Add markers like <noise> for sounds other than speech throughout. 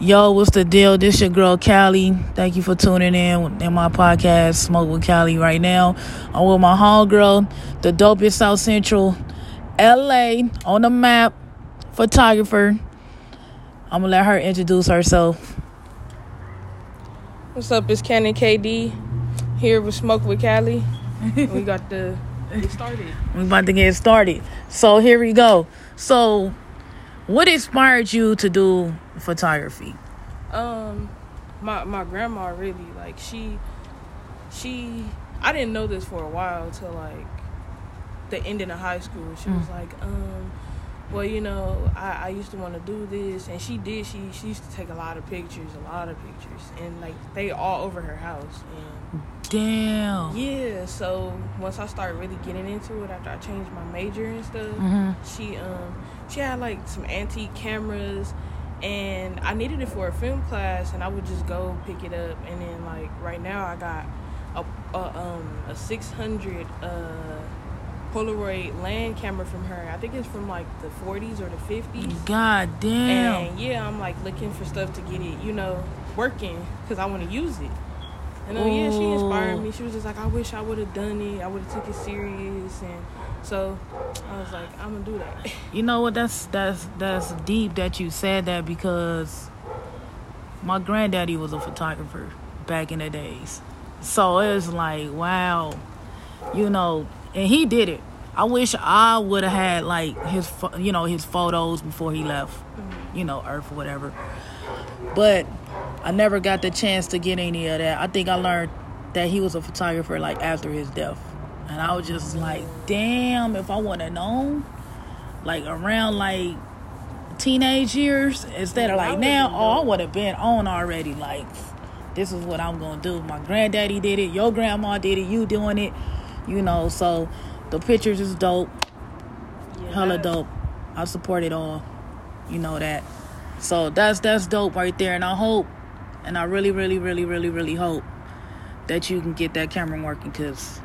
Yo, what's the deal? This is your girl Callie. Thank you for tuning in in my podcast, Smoke with Callie. Right now, I'm with my homegirl, the dopest South Central, LA on the map photographer. I'm gonna let her introduce herself. What's up? It's Cannon KD here with Smoke with Callie. <laughs> we got the get started. We about to get started. So here we go. So, what inspired you to do photography? Um, my my grandma really like she she I didn't know this for a while till like the ending of high school. She was like, um, well, you know, I, I used to want to do this, and she did. She she used to take a lot of pictures, a lot of pictures, and like they all over her house. And Damn. yeah, so once I started really getting into it, after I changed my major and stuff, Mhm. she um she had like some antique cameras, and I needed it for a film class, and I would just go pick it up, and then like right now I got a, a um a six hundred uh. Polaroid land camera from her. I think it's from like the 40s or the 50s. God damn. And yeah, I'm like looking for stuff to get it, you know, working because I want to use it. And uh, yeah, she inspired me. She was just like, I wish I would have done it. I would have took it serious. And so I was like, I'm gonna do that. <laughs> You know what? That's that's that's deep that you said that because my granddaddy was a photographer back in the days. So it's like, wow, you know, and he did it. I wish I would have had like his, you know, his photos before he left, mm-hmm. you know, Earth or whatever. But I never got the chance to get any of that. I think I learned that he was a photographer like after his death, and I was just like, damn, if I would have known like around like teenage years instead of like now oh i would have been on already. Like this is what i'm gonna do. My granddaddy did it. Your grandma did it. You doing it. You know so the pictures is dope. Yeah, hella dope. I support it all. You know that. So that's that's dope right there. And i hope and i really really really really really hope that you can get that camera working because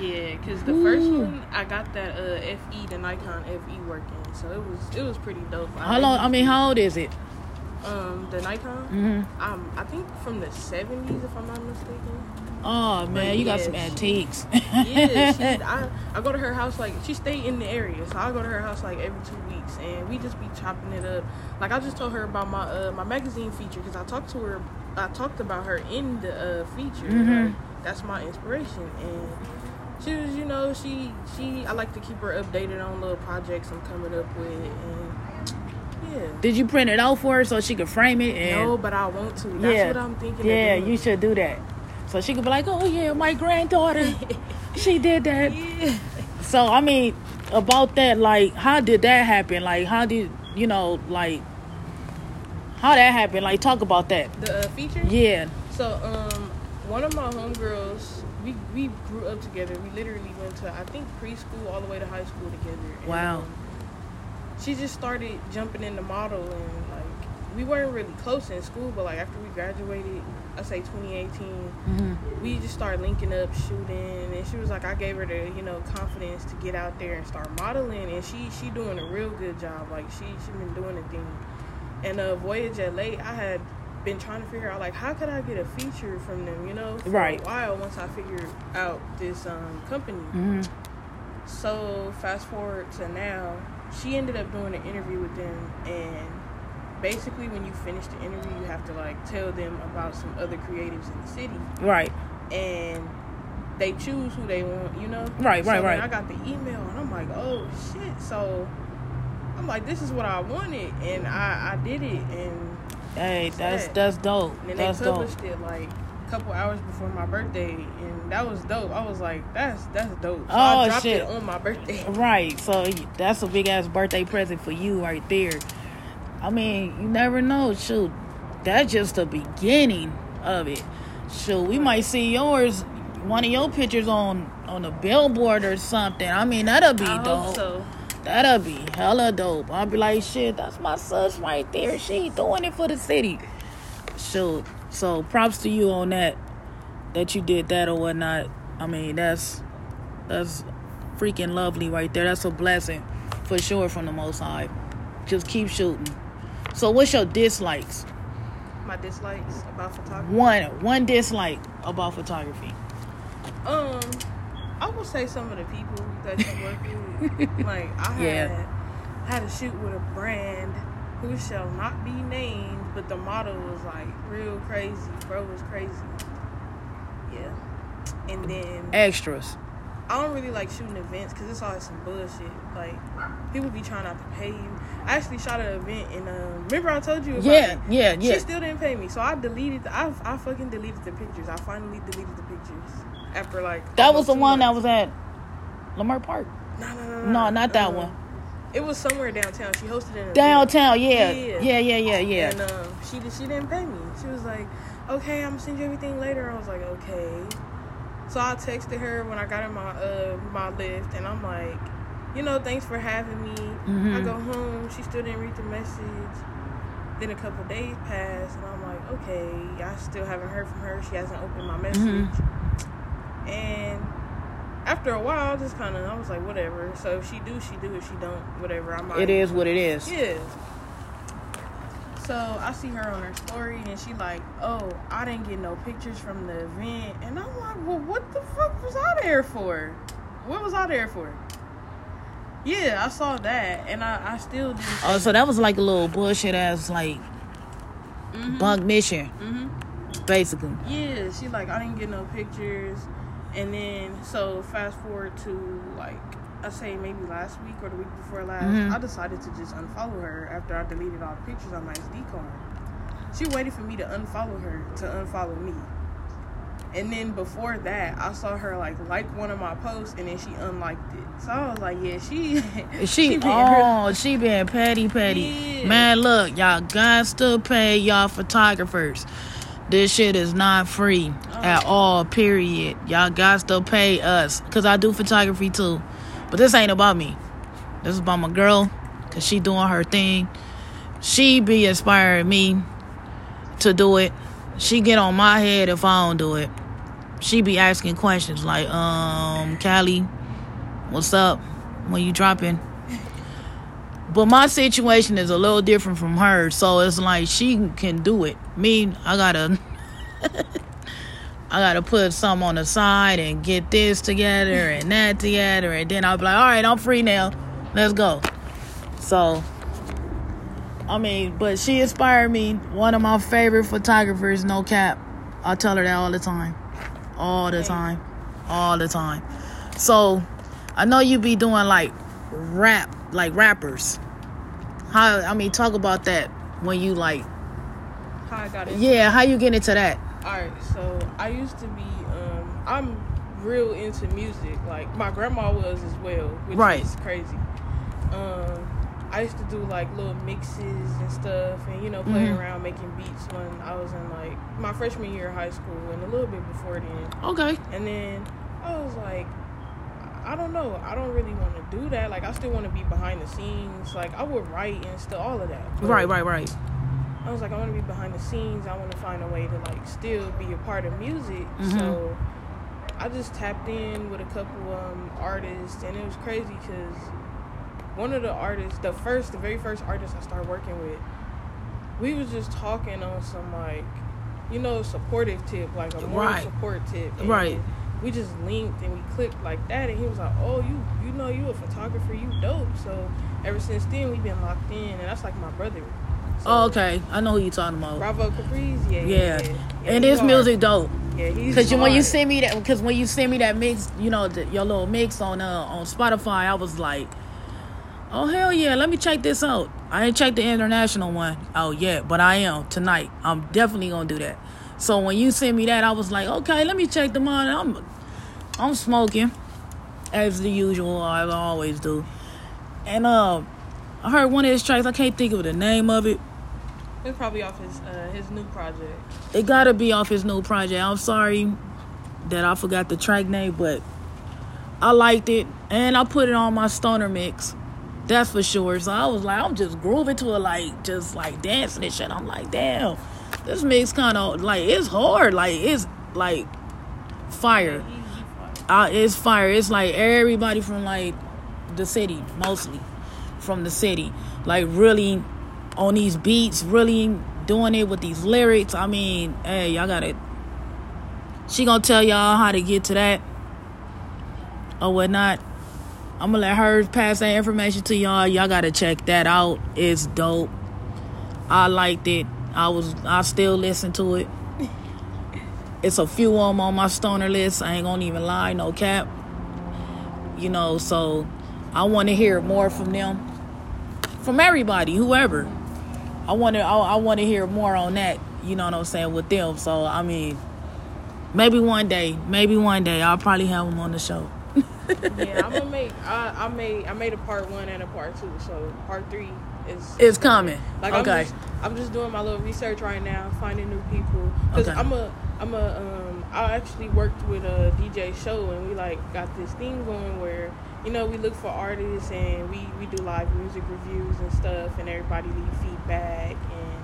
Yeah, because the first one I got that uh, FE, the Nikon FE working, so it was it was pretty dope. how long i mean how old is it um the Nikon, mm-hmm. um I think from the 70s if I'm not mistaken. oh man you got yeah, some she- antiques yeah, <laughs> she, I, I go to her house like she stayed in the area, so I go to her house like every two weeks, and we just be chopping it up. Like I just told her about my uh, my magazine feature because I talked to her, I talked about her in the uh, feature. Mhm. Like, that's my inspiration, and she was, you know, she she I like to keep her updated on little projects I'm coming up with, and yeah. Did you print it out for her so she could frame it? And No, but I want to. That's yeah, what I'm thinking. yeah, you should do that. So she could be like, "Oh yeah, my granddaughter, <laughs> she did that." Yeah. So I mean, about that, like, how did that happen? Like, how did you know, like, how that happened? Like, talk about that. The uh, feature. Yeah. So, um, one of my homegirls, we we grew up together. We literally went to I think preschool all the way to high school together. And, Wow. um, she just started jumping into model and like we weren't really close in school, but like after we graduated, I say 2018, hmm we just started linking up, shooting, and she was like, I gave her the you know confidence to get out there and start modeling, and she she doing a real good job. Like she she been doing a thing. And uh, Voyage LA, I had been trying to figure out like how could I get a feature from them, you know, for Right. a while once I figured out this um, company. hmm So fast forward to now, she ended up doing an interview with them, and basically when you finish the interview, you have to like tell them about some other creatives in the city, Right. and they choose who they want, you know. Right, so right, right. I got the email, and I'm like, oh shit! So I'm like, this is what I wanted, and I I did it, and Hey, that's Sad. that's dope. and then That's they dope. published it like a couple hours before my birthday, and that was dope. I was like, that's that's dope. So Oh, I dropped shit. it on my birthday. <laughs> Right. So that's a big ass birthday present for you right there. I mean, you never know. Shoot, that's just the beginning of it. Shoot, we might see yours, one of your pictures on on a billboard or something. I mean, that'll be I hope dope. That'll be hella dope. I'll be like, shit, that's my sus right there. She doing it for the city. Shoot. So props to you on that. That you did that or whatnot. I mean, that's that's freaking lovely right there. That's a blessing for sure from the most high. Just keep shooting. So what's your dislikes? my dislikes about photography. One one dislike about photography. Um, I will say some of the people that you work with. <laughs> like I had Yeah. had a shoot with a brand who shall not be named, but the model was like real crazy. Bro was crazy. Yeah. And then Extras. I don't really like shooting events because it's always some bullshit. Like people be trying not to pay you. I actually shot an event and um, remember I told you about Yeah, it? yeah, yeah. She still didn't pay me, so I deleted. The, I I fucking deleted the pictures. I finally deleted the pictures after like. That was the one that was at Leimert Park. No, no, no, no. No, not that Uh, one. It was somewhere downtown. She hosted it. Downtown, yeah. Yeah. Yeah, yeah, yeah, yeah. And um, she she didn't pay me. She was like, "Okay, I'm gonna send you everything later." I was like, "Okay." So I texted her when I got in my uh my Lyft, and I'm like, "You know, thanks for having me." I Mhm. go home. She still didn't read the message. Then a couple days pass, and I'm like, "Okay, I still haven't heard from her. She hasn't opened my message." Mhm. And after a while, I just kind of I was like, "Whatever." So if she do, she do. If she don't, whatever. I'm It is what it is. yeah. So I see her on her story and she like, oh, I didn't get no pictures from the event, and I'm like, well, what the fuck was I there for? What was I there for? Yeah, I saw that, and I, I still didn't. Oh, so that was like a little bullshit ass like Mhm. bunk mission, Mhm. basically. Yeah, she like, I didn't get no pictures, and then so fast forward to like. I say maybe last week or the week before last, Mhm. I decided to just unfollow her after I deleted all the pictures on my SD card. She waited for me to unfollow her to unfollow me. And then before that, I saw her like like one of my posts and then she unliked it. So I was like, yeah, she <laughs> She, her- oh, she been petty, petty. Yeah. Man, look, y'all got to pay y'all photographers. This shit is not free at Oh. all. Period. Y'all got to pay us because I do photography too, but this ain't about me. This is about my girl because she doing her thing. She be inspiring me to do it. She get on my head if I don't do it. She be asking questions like, um, Callie, what's up? When you dropping? But my situation is a little different from hers, so it's like she can do it. Me, I gotta, <laughs> I gotta put some on the side and get this together and that together, and then I'll be like, all right, I'm free now, let's go. So, I mean, but she inspired me. One of my favorite photographers, no cap. I tell her that all the time, all the time, all the time. So, I know you be doing like rap, like rappers. How I mean, talk about that when you like, how I got into yeah, how you get into that? Alright, so I used to be um I'm real into music. Like my grandma was as well, which Right. is crazy. Um I used to do like little mixes and stuff and you know, play Mhm. around making beats when I was in like my freshman year of high school and a little bit before then. Okay, And then I was like I don't know. I don't really want to do that. Like I still want to be behind the scenes. Like I would write and still all of that. But- right, right, right. I was like, I want to be behind the scenes. I want to find a way to like still be a part of music. Mhm. So I just tapped in with a couple um, artists, and it was crazy because one of the artists, the first, the very first artist I started working with, we was just talking on some like, you know, supportive tip, like a moral Right. support tip. And Right. We just linked and we clicked like that, and he was like, "Oh, you, you know, you a photographer, you dope." So ever since then, we've been locked in, and that's like my brother. So, Oh, okay, I know who you're talking about. Bravo Caprice, yeah, yeah, Yeah, yeah. and his hard. music dope. yeah, he's Cause you, when you send me that, because when you send me that mix, you know, the, your little mix on uh on Spotify, I was like, oh hell yeah, let me check this out. I ain't checked the international one out yet, but I am tonight. I'm definitely gonna do that. So when you send me that, I was like, okay, let me check them out. I'm I'm smoking as the usual, I always do. And uh, I heard one of his tracks. I can't think of the name of it. It's probably off his uh, his new project. It gotta be off his new project. I'm sorry that I forgot the track name, but I liked it and I put it on my stoner mix. That's for sure. So I was like, I'm just grooving to it, like just like dancing and shit. I'm like, damn, this mix kind of like it's hard. Like it's like fire. He, he fire. Uh, it's fire. It's like everybody from like the city, mostly from the city, like really on these beats, really doing it with these lyrics. I mean, hey, y'all got it. She gonna tell y'all how to get to that or whatnot. I'm gonna let her pass that information to y'all. Y'all gotta check that out. It's dope. I liked it. I was I still listen to it. It's a few of them on my stoner list. I ain't gonna even lie, no cap. You know, so I want to hear more from them, from everybody, whoever. I want to I, I want to hear more on that. You know what I'm saying with them. So I mean, maybe one day, maybe one day I'll probably have them on the show. yeah, I'm gonna <laughs> make. I, I made. I made a part one and a part two. So part three is. It's coming. Like okay. I'm just, I'm just doing my little research right now, finding new people. Cause Okay. I'm a. I'm a. Um. I actually worked with a DJ show, and we like got this thing going where you know we look for artists and we we do live music reviews and stuff, and everybody leave feedback and.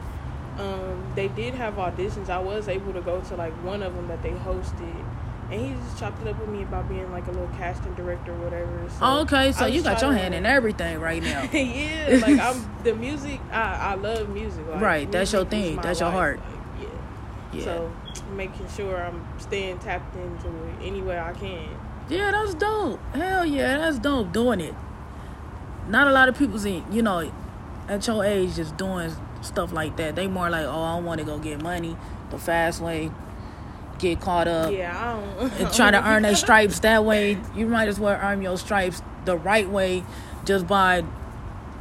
Um, they did have auditions. I was able to go to like one of them that they hosted, and he just chopped it up with me about being like a little casting director or whatever. So Oh, okay, so you got your to- hand in <laughs> everything right now. <laughs> yeah, like I'm the music. I I love music. Like, Right, that's your thing, that's your life, heart. Like, yeah. Yeah. So making sure I'm staying tapped into it any way I can. Yeah, that's dope. Hell yeah, that's dope doing it. Not a lot of people's in, you know, at your age just doing stuff like that. They more like, oh, I want to go get money the fast way, get caught up, yeah, I don't. and try to <laughs> earn their stripes that way. You might as well earn your stripes the right way just by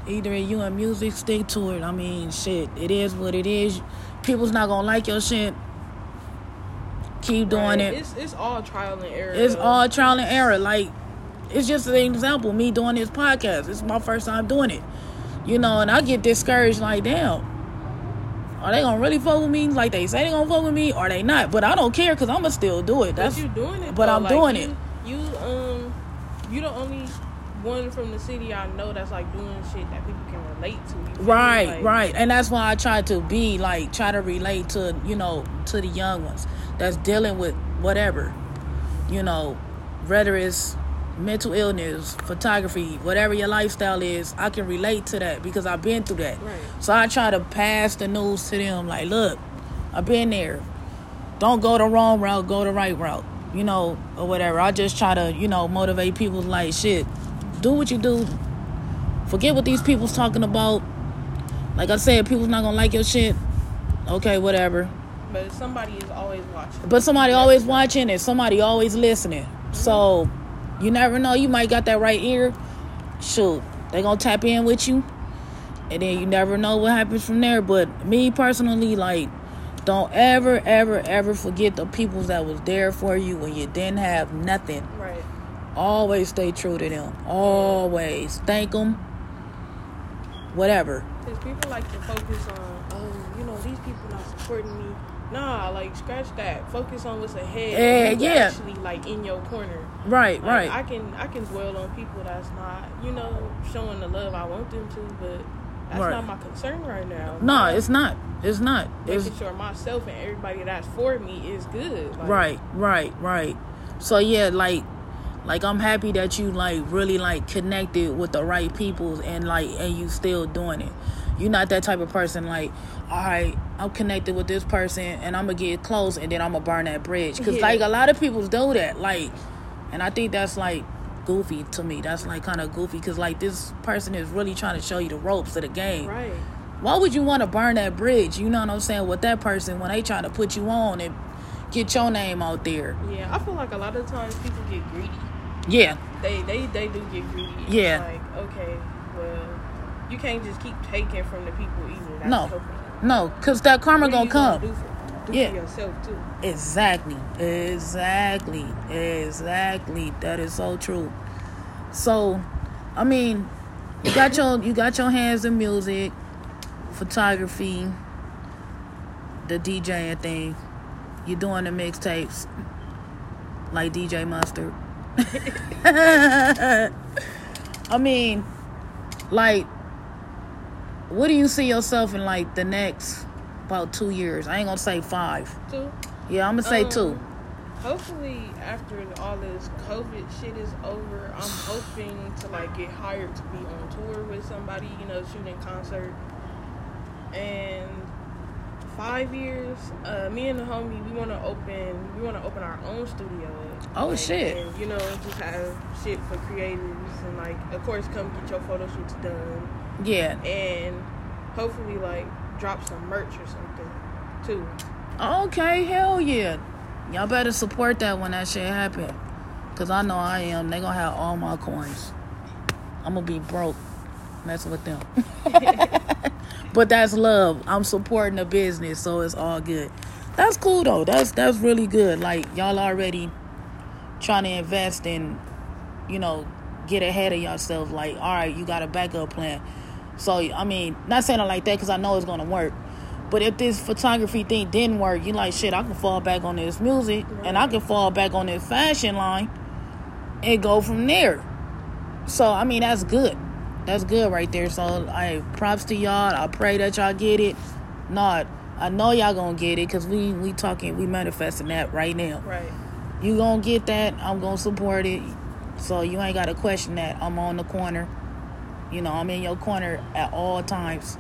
either you and music stick to it. I mean, shit, it is what it is. People's not gonna like your shit. Keep doing Right. it. It's it's all trial and error. It's though. all trial and error. Like, it's just an example. Me doing this podcast. It's my first time doing it. You know, and I get discouraged. Like, damn, are they gonna really fuck with me? Like they say they gonna fuck with me, or they not? But I don't care because I'ma still do it. But That's you doing it. but though. I'm Like, doing you, it. You um, you the only one from the city I know that's like doing shit that people can relate to. You right, Like, right, and that's why I try to be like try to relate to you know to the young ones that's dealing with whatever, you know, whether it's mental illness, photography, whatever your lifestyle is, I can relate to that because I've been through that. Right. So I try to pass the news to them like, look, I've been there. Don't go the wrong route, go the right route. You know, or whatever. I just try to, you know, motivate people like shit. Do what you do. Forget what these people's talking about. Like I said, people's not gonna like your shit. Okay, whatever. But somebody is always watching. But somebody always watching and somebody always listening. So you never know. You might got that right ear. Shoot, they gonna tap in with you, and then you never know what happens from there. But me personally, like, don't ever, ever, ever forget the peoples that was there for you when you didn't have nothing. Right. Always stay true to them. Always thank them. Whatever. Because people like to focus on, oh, you know, these people not supporting me. Nah, like scratch that. Focus on what's ahead. And eh, yeah. Actually, like in your corner. Right, Like, right. I can I can dwell on people that's not, you know, showing the love I want them to, but that's Right. not my concern right now. no, it's not. It's not. It's making sure myself and everybody that's for me is good. Like, right right right so yeah like like i'm happy that you like really like connected with the right people and like and you still doing it you're not that type of person like all right i'm connected with this person and i'm gonna get close and then i'm gonna burn that bridge because Yeah. like a lot of people do that like and i think that's like goofy to me that's like kind of goofy because like this person is really trying to show you the ropes of the game Right. why would you want to burn that bridge? You know what I'm saying? With that person when they trying to put you on and get your name out there. Yeah, I feel like a lot of times people get greedy. Yeah, They they they do get greedy. Yeah. Like okay, well, you can't just keep taking from the people either. That's No. no, cause that karma gonna you come. do for, do Yeah. yourself too. Exactly, exactly, exactly. That is so true. So, I mean, you got your you got your hands in music, photography, the DJing thing. You're doing the mixtapes like DJ Mustard. I mean, like, what do you see yourself in like the next about two years? I ain't gonna say five. Too. Yeah, I'm gonna say Um, two. Hopefully, after all this COVID shit is over, I'm <sighs> hoping to like get hired to be on tour with somebody, you know, shooting concert, and five years, uh, me and the homie, we want to open, we want to open our own studio. Oh, Like, shit. And, you know, just have shit for creatives and like, of course, come get your photo shoots done Yeah. and hopefully like drop some merch or something too. Okay, hell yeah. Y'all better support that when that shit happen. Cause I know I am. They gonna have all my coins. I'm gonna be broke messing with them. <laughs> but that's love. I'm supporting the business, so it's all good. That's cool though. That's that's really good. Like y'all already trying to invest in, you know, get ahead of yourself. Like, all right, you got a backup plan. So I mean, not saying it like that because I know it's gonna work. But if this photography thing didn't work, you like shit. I can fall back on this music, and I can fall back on this fashion line, and go from there. So I mean, that's good. That's good right there. So I props to y'all. I pray that y'all get it. Not, I know y'all gonna get it because we we talking, we manifesting that right now. Right. You gonna get that. I'm gonna support it. So you ain't gotta question that. I'm on the corner. You know, I'm in your corner at all times.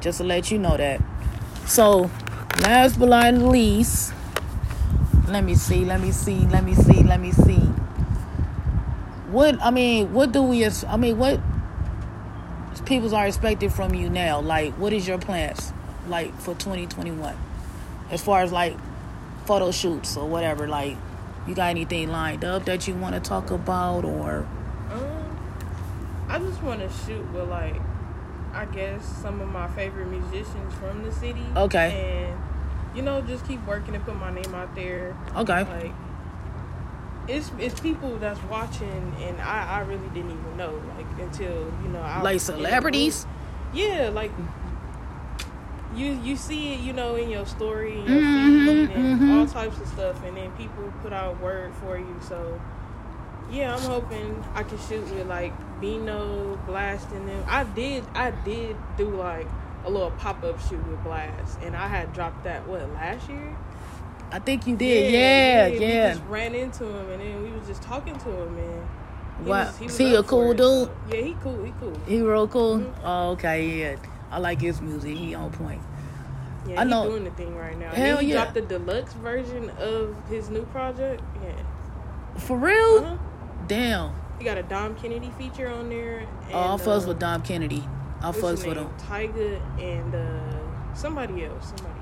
Just to let you know that. So, last but not least, let me see, let me see, let me see, let me see. What I mean, what do we? I mean, what people are expected from you now? Like, what is your plans like for 2021? As far as like photo shoots or whatever, like, you got anything lined up that you want to talk about or? Um, I just want to shoot with like, I guess some of my favorite musicians from the city. Okay. And you know, just keep working and put my name out there. Okay. Like, it's it's people that's watching, and I I really didn't even know like until you know I Like celebrities? Yeah, like. You, you see it, you know, in your story, your Mhm, feed, and mhm. all types of stuff, and then people put out word for you. So, yeah, I'm hoping I can shoot with like Bino, blasting them. I did, I did do like a little pop up shoot with Blxst, and I had dropped that what last year. I think you did. Yeah, We yeah. just ran into him, and then we was just talking to him, he Wow. was- he was Is a cool dude? Yeah, he cool. He cool. He real cool. Mhm. Oh, okay, yeah. I like his music. He on point. Yeah, I he know- doing the thing right now. Hell he yeah. dropped the deluxe version of his new project. Yeah. For real? Uh-huh. Damn. He got a Dom Kennedy feature on there. And, Oh, I fucks uh, with Dom Kennedy. I fucks with him. Tyga and uh, somebody else. Somebody yeah.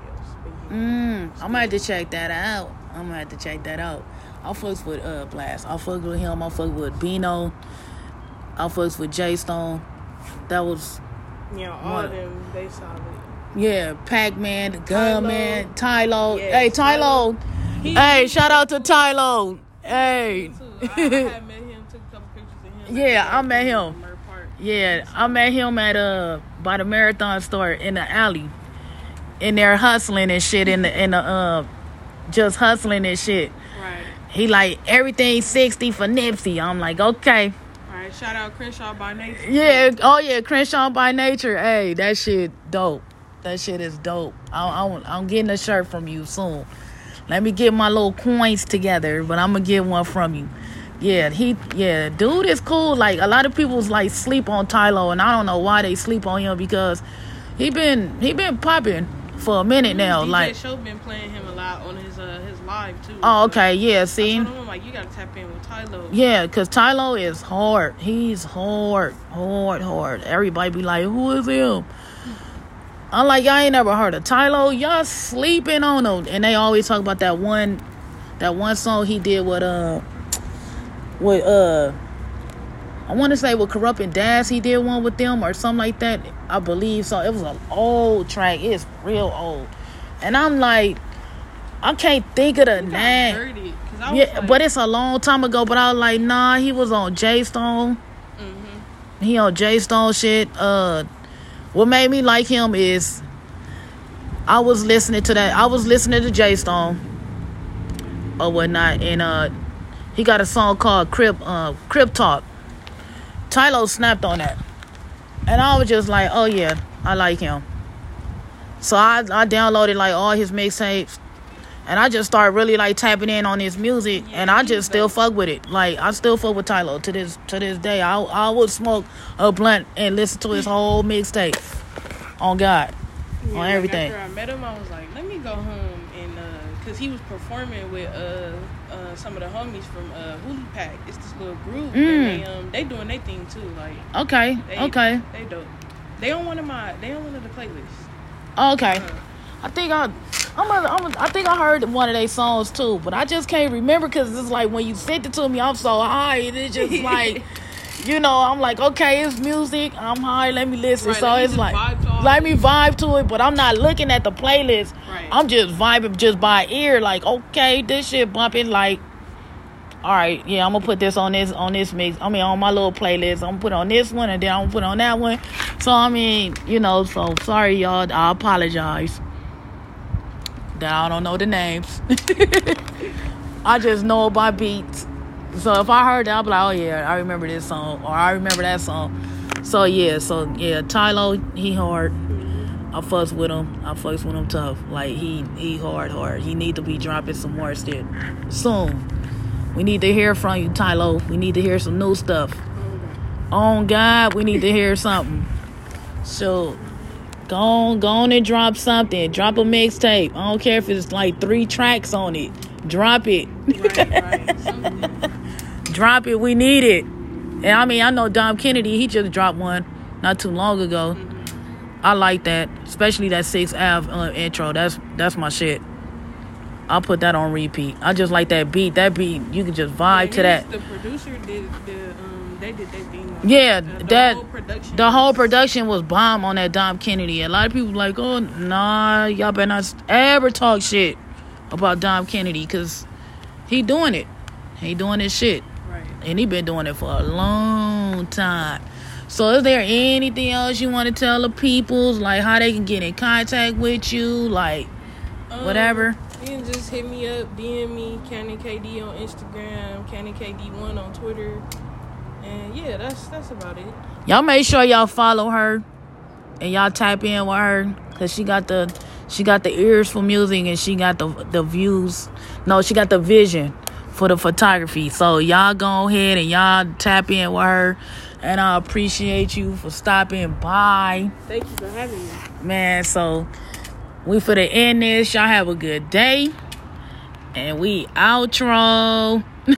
Mm, I'm gonna have to check that out. I'm gonna have to check that out. I fucks with uh Blxst. I fucks with him. I fucks with Bino. I fucks with J Stone. That was Yeah, all of them, they solid. yeah, Pac Man, the Gunman, Tylo. Yes, hey, Tylo. He- Hey, shout out to Tylo. Hey. Too. I, I met him, took a couple pictures of him. <laughs> Yeah, I met him. Yeah, I met him at uh by the marathon store in the alley. In there hustling and shit in the in the uh just hustling and shit. Right. He like everything sixty for Nipsey. I'm like, okay. All right. Shout out Crenshaw by nature. Yeah, oh yeah, Crenshaw by nature. Hey, that shit dope. That shit is dope. I, I, I'm getting a shirt from you soon. Let me get my little coins together, but I'm gonna get one from you. Yeah, he, yeah, dude is cool. Like a lot of people's like sleep on Tylo, and I don't know why they sleep on him because he been he been popping for a minute now. DJ Like, Show been playing him a lot on his uh his live too. oh, okay, yeah. I See, told him I'm like, you gotta tap in with Tylo. Yeah, cause Tylo is hard. He's hard, hard, hard. Everybody be like, "Who is him?" I'm like, y'all ain't never heard of Tylo. Y'all sleeping on him, and they always talk about that one, that one song he did with uh, with uh, I want to say with Kurupt and Daz. He did one with them or something like that. I believe so. It was an old track. It's real old, and I'm like, I can't think of the name. heard I was Yeah, like, but it's a long time ago. But I was like, nah, he was on J Stone. mhm. He on J Stone shit. Uh, what made me like him is I was listening to that. I was listening to J Stone or whatnot, and uh, he got a song called Crip uh Crip Talk. Tylo snapped on that, and I was just like, oh yeah, I like him. So I I downloaded like all his mixtapes. And I just started really like tapping in on his music, Yeah, and I just still fuck with it. Like I still fuck with Tylo to this to this day. I I would smoke a blunt and listen to his whole mixtape. On God, Yeah, on everything. After I met him, I was like, let me go home because he was performing with uh, uh, some of the homies from uh, Hulu Pack. It's this little group. Mm. And they um they doing their thing too. Like Okay, they, okay, they dope. They on one of my they on one of the playlists. okay. Uh, I think I, I'm, a, I'm a, I think I heard one of their songs too, but I just can't remember because it's like when you sent it to me, I'm so high, and it's just <laughs> like, you know, I'm like, okay, it's music, I'm high, let me listen. Right, so me it's like, vibe to all let me vibe to it, but I'm not looking at the playlist. Right. I'm just vibing just by ear, like, okay, this shit bumping, like. All right, yeah, I'm gonna put this on this on this mix. I mean, on my little playlist. I'm gonna put on this one, and then I'm gonna put on that one. So I mean, you know, so sorry, y'all. I apologize that I don't know the names. <laughs> I just know by beats. So if I heard that, I'll be like, oh yeah, I remember this song or I remember that song. So yeah, so yeah, Tylo, he hard. I fucks with him. I fucks with him tough. Like he he hard hard. He need to be dropping some more shit soon. We need to hear from you, Tylo. We need to hear some new stuff. On God, we need to hear something. So Go on, go on and drop something. Drop a mixtape. I don't care if it's like three tracks on it. Drop it. right, right. Drop it. We need it. And I mean, I know Dom Kennedy, he just dropped one not too long ago. I like that, especially that six Ave uh, intro. That's that's my shit. I'll put that on repeat. I just like that beat. That beat, you can just vibe Yeah, to that. The producer did the um they did their thing. Yeah, it. The- that whole production the whole was- production was bomb on that Dom Kennedy. A lot of people like, oh nah, y'all better not ever talk shit about Dom Kennedy because he doing it. He doing his shit. And he been doing it for a long time. So, is there anything else you want to tell the peoples, like how they can get in contact with you, like Um, whatever? You can just hit me up, DM me, Cannon KD on Instagram, Cannon KD1 on Twitter. And yeah, that's that's about it. Y'all make sure y'all follow her and y'all type in with her cuz she got the she got the ears for music and she got the the views. No, she got the vision for the photography. So y'all go ahead and y'all tap in with her and I appreciate you for stopping by. Thank you for having me. Man, so we for the end this. Y'all have a good day. And we outro.